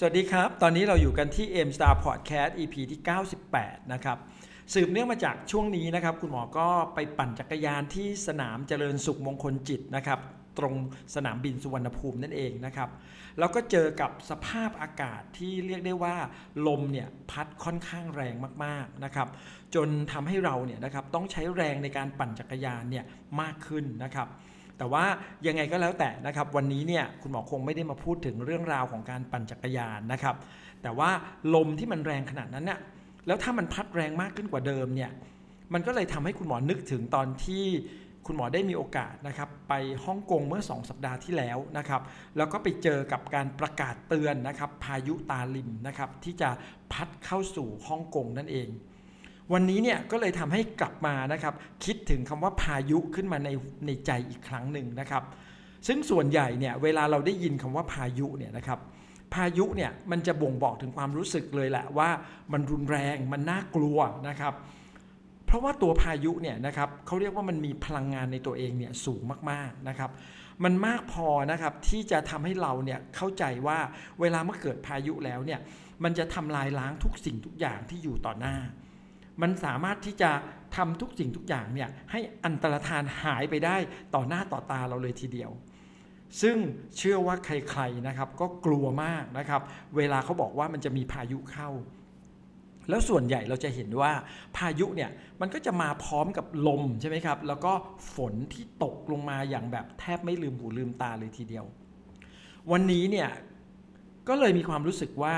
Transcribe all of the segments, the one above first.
สวัสดีครับ ตอนนี้เราอยู่กันที่ M Star Podcast EP ที่ 98 นะครับ สืบเนื่องมาจากช่วงนี้นะครับ คุณหมอก็ไปปั่นจักรยานที่สนามเจริญสุขมงคลจิตนะครับ ตรงสนามบินสุวรรณภูมินั่นเองนะครับ แล้วก็เจอกับสภาพอากาศที่เรียกได้ว่า ลมเนี่ยพัดค่อนข้างแรงมากๆนะครับ จนทำให้เราเนี่ยนะครับต้องใช้แรงในการปั่นจักรยานเนี่ยมากขึ้นนะครับ แต่ว่ายังไงก็แล้วแต่นะครับ วันนี้เนี่ยคุณหมอคงไม่ได้มาพูดถึงเรื่องราวของการปั่นจักรยานนะครับ แต่ว่าลมที่มันแรงขนาดนั้นเนี่ยแล้วถ้ามันพัดแรงมากขึ้นกว่าเดิมเนี่ยมันก็เลยทำให้คุณหมอนึกถึงตอนที่คุณหมอได้มีโอกาสนะครับไปฮ่องกงเมื่อ 2 สัปดาห์ที่แล้วนะครับ แล้วก็ไปเจอกับการประกาศเตือนนะครับ พายุตาลิมนะครับที่จะพัดเข้าสู่ฮ่องกงนั่นเอง วันนี้เนี่ยก็เลยทำให้กลับมานะครับคิดถึงคำว่าพายุขึ้นมาในในใจอีกครั้งหนึ่งนะครับ ซึ่งส่วนใหญ่เนี่ยเวลาเราได้ยินคำว่าพายุเนี่ยนะครับพายุเนี่ยมันจะบ่งบอกถึงความรู้สึกเลยแหละว่ามันรุนแรงมันน่ากลัวนะครับ เพราะว่าตัวพายุเนี่ยนะครับเขาเรียกว่ามันมีพลังงานในตัวเองเนี่ยสูงมากๆนะครับ มันมากพอนะครับที่จะทำให้เราเนี่ยเข้าใจว่าเวลาเมื่อเกิดพายุแล้วเนี่ยมันจะทำลายล้างทุกสิ่งทุกอย่างที่อยู่ต่อหน้า มันสามารถที่จะทำทุกสิ่งทุกอย่างเนี่ยให้อันตรธานหายไปได้ต่อหน้าต่อตาเราเลยทีเดียว ซึ่งเชื่อว่าใครๆนะครับก็กลัวมากนะครับ เวลาเขาบอกว่ามันจะมีพายุเข้า แล้วส่วนใหญ่เราจะเห็นว่าพายุเนี่ยมันก็จะมาพร้อมกับลมใช่ไหมครับ แล้วก็ฝนที่ตกลงมาอย่างแบบแทบไม่ลืมหูลืมตาเลยทีเดียว วันนี้เนี่ยก็เลยมีความรู้สึกว่า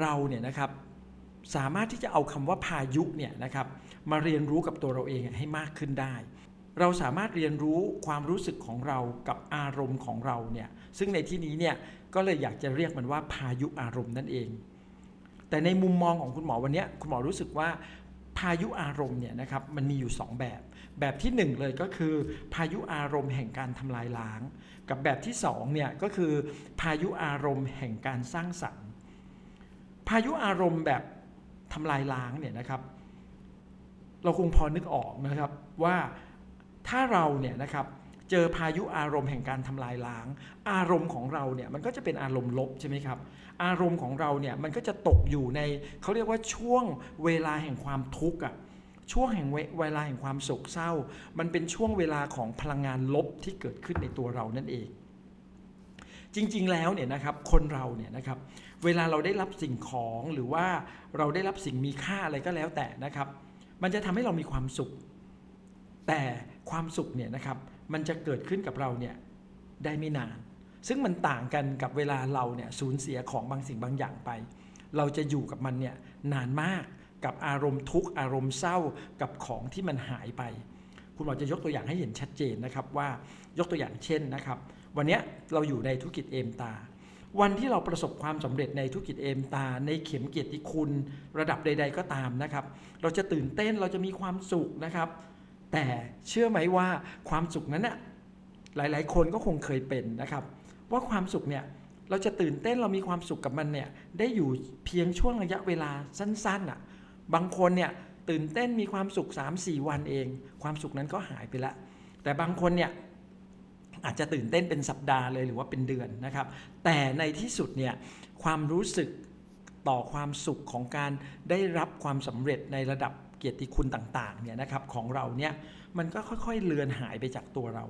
เราเนี่ยนะครับ สามารถที่จะเอาคำว่าพายุเนี่ยนะครับมาเรียนรู้กับตัวเราเองให้มากขึ้นได้ เราสามารถเรียนรู้ความรู้สึกของเรากับอารมณ์ของเราเนี่ยซึ่งในที่นี้เนี่ยก็เลยอยากจะเรียกมันว่าพายุอารมณ์นั่นเอง แต่ในมุมมองของคุณหมอวันนี้คุณหมอรู้สึกว่าพายุอารมณ์เนี่ยนะครับมันมีอยู่ 2 แบบ แบบที่ 1 เลยก็คือ พายุอารมณ์แห่งการทำลายล้าง กับแบบที่2เนี่ยก็คือพายุอารมณ์แห่งการสร้างสรรค์ พายุอารมณ์แบบ ทำลายล้างเนี่ยนะครับ เราคงพอนึกออกนะครับว่าถ้าเราเนี่ยนะครับเจอพายุอารมณ์แห่งการทำลายล้าง อารมณ์ของเราเนี่ยมันก็จะเป็นอารมณ์ลบใช่ไหมครับ อารมณ์ของเราเนี่ยมันก็จะตกอยู่ในเขาเรียกว่าช่วงเวลาแห่งความทุกข์อะช่วงแห่งเวลาแห่งความโศกเศร้า มันเป็นช่วงเวลาของพลังงานลบที่เกิดขึ้นในตัวเรานั่นเอง จริง ๆ แล้วเนี่ยนะครับคนเราเนี่ยนะครับเวลาเราได้รับสิ่งของหรือว่าเราได้รับสิ่งมีค่าอะไรก็แล้วแต่นะครับ มันจะทำให้เรามีความสุข แต่ความสุขเนี่ยนะครับมันจะเกิดขึ้นกับเราเนี่ยได้ไม่นาน ซึ่งมันต่างกันกับเวลาเราเนี่ยสูญเสียของบางสิ่งบางอย่างไป เราจะอยู่กับมันเนี่ยนานมากกับอารมณ์ทุกข์อารมณ์เศร้ากับของที่มันหายไป คุณหมอจะยกตัวอย่างให้เห็นชัดเจนนะครับว่ายกตัวอย่างเช่นนะครับ วันนี้เราอยู่ในธุรกิจเอมตา วันที่เราประสบความสำเร็จในธุรกิจเอมตา ในเข็มเกียรติคุณระดับใด ๆ ก็ตามนะครับ เราจะตื่นเต้นเราจะมีความสุขนะครับ แต่เชื่อไหมว่าความสุขนั้นน่ะหลายๆ คนก็คงเคยเป็นนะครับ ว่าความสุขเนี่ยเราจะตื่นเต้นเรามีความสุขกับมันเนี่ยได้อยู่เพียงช่วงระยะเวลาสั้นๆอะบางคนเนี่ยตื่นเต้นมีความสุข 3-4 วันเอง ความสุขนั้นก็หายไปละแต่บางคนเนี่ย อาจจะตื่นเต้นเป็นสัปดาห์เลยหรือว่าเป็นเดือนนะครับ แต่ในที่สุดเนี่ยความรู้สึกต่อความสุขของการได้รับความสำเร็จในระดับเกียรติคุณต่างๆเนี่ยนะครับของเราเนี่ยมันก็ค่อยๆเลือนหายไปจากตัวเรา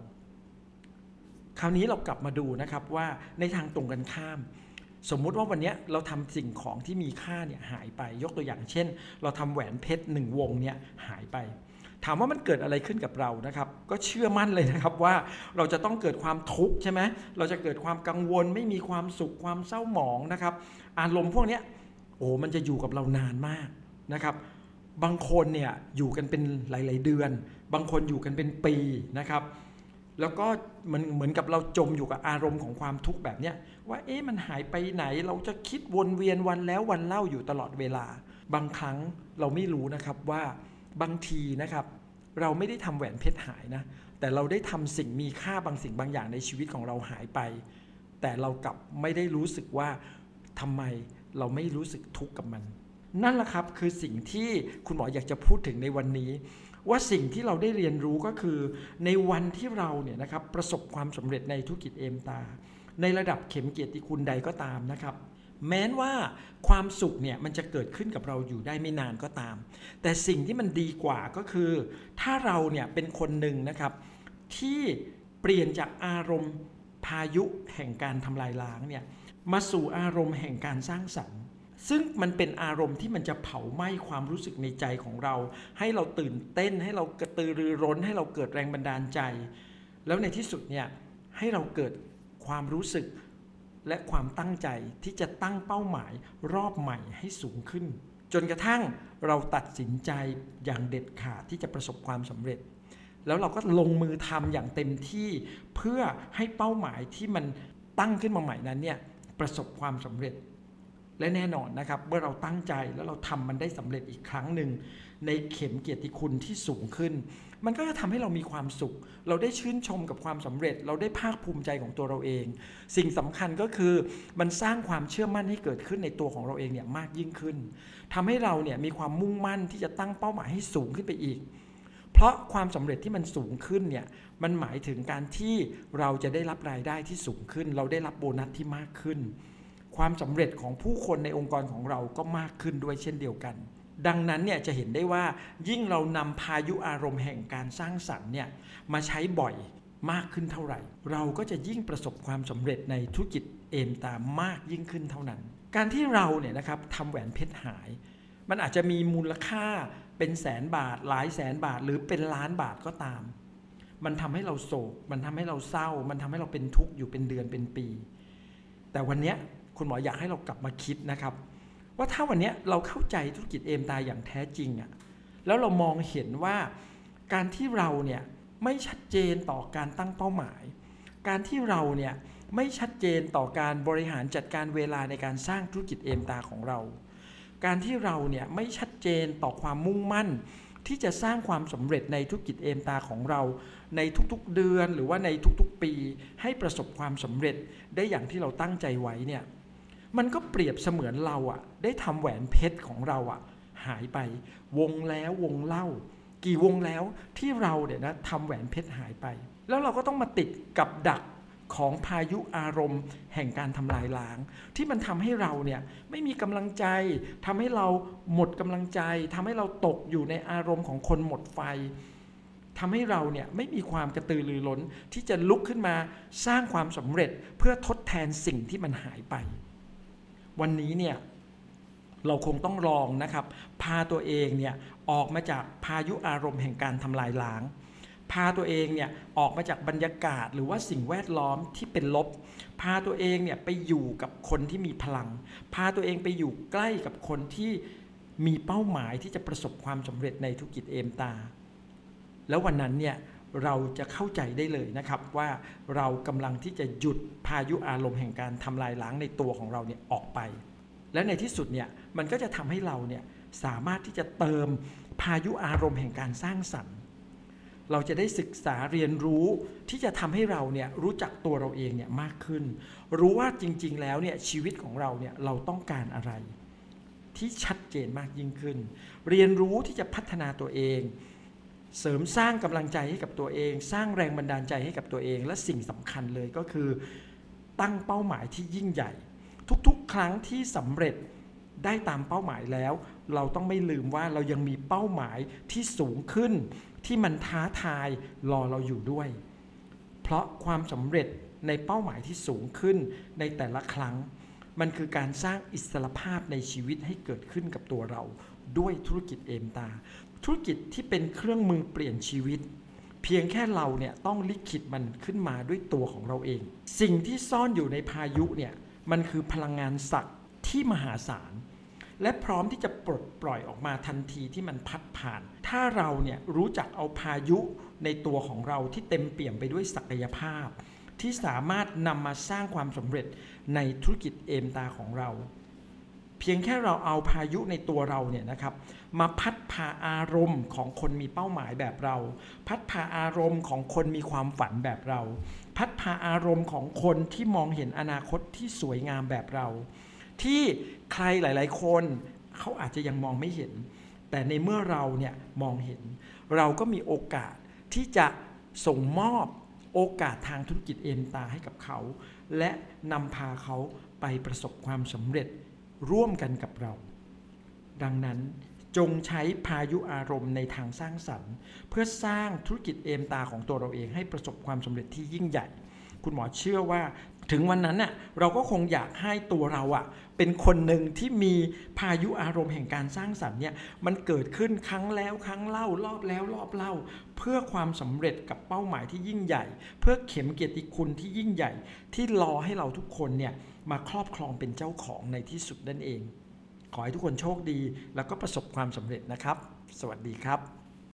คราวนี้เรากลับมาดูนะครับว่าในทางตรงกันข้าม สมมุติว่าวันนี้เราทำสิ่งของที่มีค่าเนี่ยหายไป ยกตัวอย่างเช่น เราทำแหวนเพชรหนึ่งวงเนี่ยหายไป ถามว่ามันเกิดอะไรขึ้นกับเรานะครับ ก็เชื่อมั่นเลยนะครับว่าเราจะต้องเกิดความทุกข์ใช่ไหมเราจะเกิดความกังวล ไม่มีความสุขความเศร้าหมองนะครับ อารมณ์พวกนี้โอ้มันจะอยู่กับเรานานมากนะครับ บางคนเนี่ยอยู่กันเป็นหลาย ๆ เดือน บางคนอยู่กันเป็นปีนะครับแล้วก็มันเหมือนกับเราจมอยู่กับอารมณ์ของความทุกข์แบบเนี้ยว่าเอ๊ะมันหายไปไหนเราจะคิดวนเวียนวันแล้ววันเล่าอยู่ตลอดเวลา บางครั้งเราไม่รู้นะครับว่า บางทีนะครับ เราไม่ได้ทำแหวนเพชรหายนะ แต่เราได้ทำสิ่งมีค่าบางสิ่งบางอย่างในชีวิตของเราหายไป แต่เรากลับไม่ได้รู้สึกว่าทำไมเราไม่รู้สึกทุกข์กับมัน นั่นแหละครับคือสิ่งที่คุณหมออยากจะพูดถึงในวันนี้ ว่าสิ่งที่เราได้เรียนรู้ก็คือ ในวันที่เราเนี่ยนะครับประสบความสำเร็จในธุรกิจเอมตา ในระดับเข็มเกียรติคุณใดก็ตามนะครับ แม้นว่าความสุขเนี่ยมันจะเกิดขึ้นกับเราอยู่ได้ไม่นานก็ตาม แต่สิ่งที่มันดีกว่าก็คือ ถ้าเราเนี่ยเป็นคนหนึ่งนะครับที่เปลี่ยนจากอารมณ์พายุแห่งการทำลายล้างเนี่ยมาสู่อารมณ์แห่งการสร้างสรรค์ ซึ่งมันเป็นอารมณ์ที่มันจะเผาไหม้ความรู้สึกในใจของเรา ให้เราตื่นเต้น ให้เรากระตือรือร้น ให้เราเกิดแรงบันดาลใจ แล้วในที่สุดเนี่ยให้เราเกิดความรู้สึก และความตั้งใจที่จะตั้งเป้าหมายรอบใหม่ให้สูงขึ้น จนกระทั่งเราตัดสินใจอย่างเด็ดขาดที่จะประสบความสำเร็จ แล้วเราก็ลงมือทำอย่างเต็มที่เพื่อให้เป้าหมายที่มันตั้งขึ้นมาใหม่นั้นเนี่ยประสบความสำเร็จ และแน่นอนนะครับเมื่อเราตั้งใจแล้วเราทำมันได้สำเร็จอีกครั้งหนึ่งในเข็มเกียรติคุณที่สูงขึ้น มันก็จะทำให้เรามีความสุข เราได้ชื่นชมกับความสำเร็จ เราได้ภาคภูมิใจของตัวเราเอง สิ่งสำคัญก็คือมันสร้างความเชื่อมั่นให้เกิดขึ้นในตัวของเราเองเนี่ยมากยิ่งขึ้นทำให้เราเนี่ยมีความมุ่งมั่นที่จะตั้งเป้าหมายให้สูงขึ้นไปอีก เพราะความสำเร็จที่มันสูงขึ้นเนี่ยมันหมายถึงการที่เราจะได้รับรายได้ที่สูงขึ้น เราได้รับโบนัสที่มากขึ้น ความสำเร็จของผู้คนในองค์กรของเราก็มากขึ้นด้วยเช่นเดียวกัน ดังนั้นเนี่ยจะเห็นได้ว่ายิ่งเรานำพายุอารมณ์แห่งการสร้างสรรค์เนี่ยมาใช้บ่อยมากขึ้นเท่าไหร่ เราก็จะยิ่งประสบความสำเร็จในธุรกิจเอมตามมากยิ่งขึ้นเท่านั้น การที่เราเนี่ยนะครับทำแหวนเพชรหาย มันอาจจะมีมูลค่าเป็นแสนบาท หลายแสนบาทหรือเป็นล้านบาทก็ตาม มันทำให้เราโศก มันทำให้เราเศร้า มันทำให้เราเป็นทุกข์อยู่เป็นเดือนเป็นปี แต่วันเนี้ย คุณหมออยากให้เรากลับมาคิดนะครับ ว่าถ้าวันนี้เราเข้าใจธุรกิจเอมตาอย่างแท้จริงอะ่ะแล้วเรามองเห็นว่าการที่เราเนี่ยไม่ชัดเจนต่อการตั้งเป้าหมาย การที่เราเนี่ยไม่ชัดเจนต่อการบริหารจัดการเวลาในการสร้างธุรกิจเอมตาของเรา การที่เราเนี่ยไม่ชัดเจนต่อความมุ่งมั่น ที่จะสร้างความสำเร็จในธุรกิจเอมตาของเรา ในทุกๆเดือนหรือว่าในทุกๆปี ให้ประสบความสำเร็จได้อย่างที่เราตั้งใจไว้เนี่ย มันก็เปรียบเสมือนเราอะได้ทำแหวนเพชรของเราอะหายไป วงแล้ววงเล่า กี่วงแล้วที่เราเนี่ยนะทำแหวนเพชรหายไป แล้วเราก็ต้องมาติดกับดักของพายุอารมณ์ แห่งการทำลายล้าง ที่มันทำให้เราเนี่ยไม่มีกำลังใจทำให้เราหมดกำลังใจทำให้เราตกอยู่ในอารมณ์ของคนหมดไฟทำให้เราเนี่ยไม่มีความกระตือรือร้นที่จะลุกขึ้นมาสร้างความสำเร็จเพื่อทดแทนสิ่งที่มันหายไป วันนี้เนี่ยเราคงต้องลองนะครับ พาตัวเองเนี่ยออกมาจากพายุอารมณ์แห่งการทำลายล้าง พาตัวเองเนี่ยออกมาจากบรรยากาศหรือว่าสิ่งแวดล้อมที่เป็นลบ พาตัวเองเนี่ยไปอยู่กับคนที่มีพลัง พาตัวเองไปอยู่ใกล้กับคนที่มีเป้าหมายที่จะประสบความสำเร็จในธุรกิจเอมตา แล้ววันนั้นเนี่ย เราจะเข้าใจได้เลยนะครับว่าเรากำลังที่จะหยุดพายุอารมณ์แห่งการทำลายล้างในตัวของเราเนี่ยออกไป และในที่สุดเนี่ยมันก็จะทำให้เราเนี่ยสามารถที่จะเติมพายุอารมณ์แห่งการสร้างสรรค์ เราจะได้ศึกษาเรียนรู้ที่จะทำให้เราเนี่ยรู้จักตัวเราเองเนี่ยมากขึ้น รู้ว่าจริง ๆ แล้วเนี่ยชีวิตของเราเนี่ยเราต้องการอะไร ที่ชัดเจนมากยิ่งขึ้น เรียนรู้ที่จะพัฒนาตัวเอง เสริมสร้างกำลังใจให้กับตัวเอง สร้างแรงบันดาลใจให้กับตัวเอง และสิ่งสำคัญเลยก็คือ ตั้งเป้าหมายที่ยิ่งใหญ่ ทุกๆ ครั้งที่สำเร็จได้ตามเป้าหมายแล้ว เราต้องไม่ลืมว่าเรายังมีเป้าหมายที่สูงขึ้น ที่มันท้าทายรอเราอยู่ด้วย เพราะความสำเร็จในเป้าหมายที่สูงขึ้นในแต่ละครั้ง มันคือการสร้างอิสรภาพในชีวิตให้เกิดขึ้นกับตัวเรา ด้วยธุรกิจเอมตา ธุรกิจที่เป็นเครื่องมือเปลี่ยนชีวิต เพียงแค่เราเนี่ยต้องลิขิตมันขึ้นมาด้วยตัวของเราเอง สิ่งที่ซ่อนอยู่ในพายุเนี่ยมันคือพลังงานศักดิ์ที่มหาศาล และพร้อมที่จะปลดปล่อยออกมาทันทีที่มันพัดผ่าน ถ้าเราเนี่ยรู้จักเอาพายุในตัวของเราที่เต็มเปี่ยมไปด้วยศักยภาพ ที่สามารถนำมาสร้างความสำเร็จในธุรกิจเอมตาของเรา เพียงแค่เราเอาพายุในตัวเราเนี่ยนะครับมาพัดพาอารมณ์ของคนมีเป้าหมายแบบเรา พัดพาอารมณ์ของคนมีความฝันแบบเรา พัดพาอารมณ์ของคนที่มองเห็นอนาคตที่สวยงามแบบเรา ที่ใครหลาย ๆ คนเขาอาจจะยังมองไม่เห็น แต่ในเมื่อเราเนี่ยมองเห็น เราก็มีโอกาสที่จะส่งมอบโอกาสทางธุรกิจเอ็นตาให้กับเขา และนำพาเขาไปประสบความสำเร็จ ร่วมกันกับเรา ดังนั้นจงใช้พายุอารมณ์ในทางสร้างสรรค์ เพื่อสร้างธุรกิจเอมตาของตัวเราเองให้ประสบความสำเร็จที่ยิ่งใหญ่ คุณหมอเชื่อว่า ถึงวันนั้นน่ะเราก็คงอยากให้ตัวเราอะเป็นคนหนึ่งที่มีพายุอารมณ์แห่งการสร้างสรรค์เนี่ยมันเกิดขึ้นครั้งแล้วครั้งเล่ารอบแล้วรอบเล่า เพื่อความสำเร็จกับเป้าหมายที่ยิ่งใหญ่ เพื่อเข็มเกียรติคุณที่ยิ่งใหญ่ ที่รอให้เราทุกคนเนี่ยมาครอบครองเป็นเจ้าของในที่สุดนั่นเอง ขอให้ทุกคนโชคดี แล้วก็ประสบความสำเร็จนะครับ สวัสดีครับ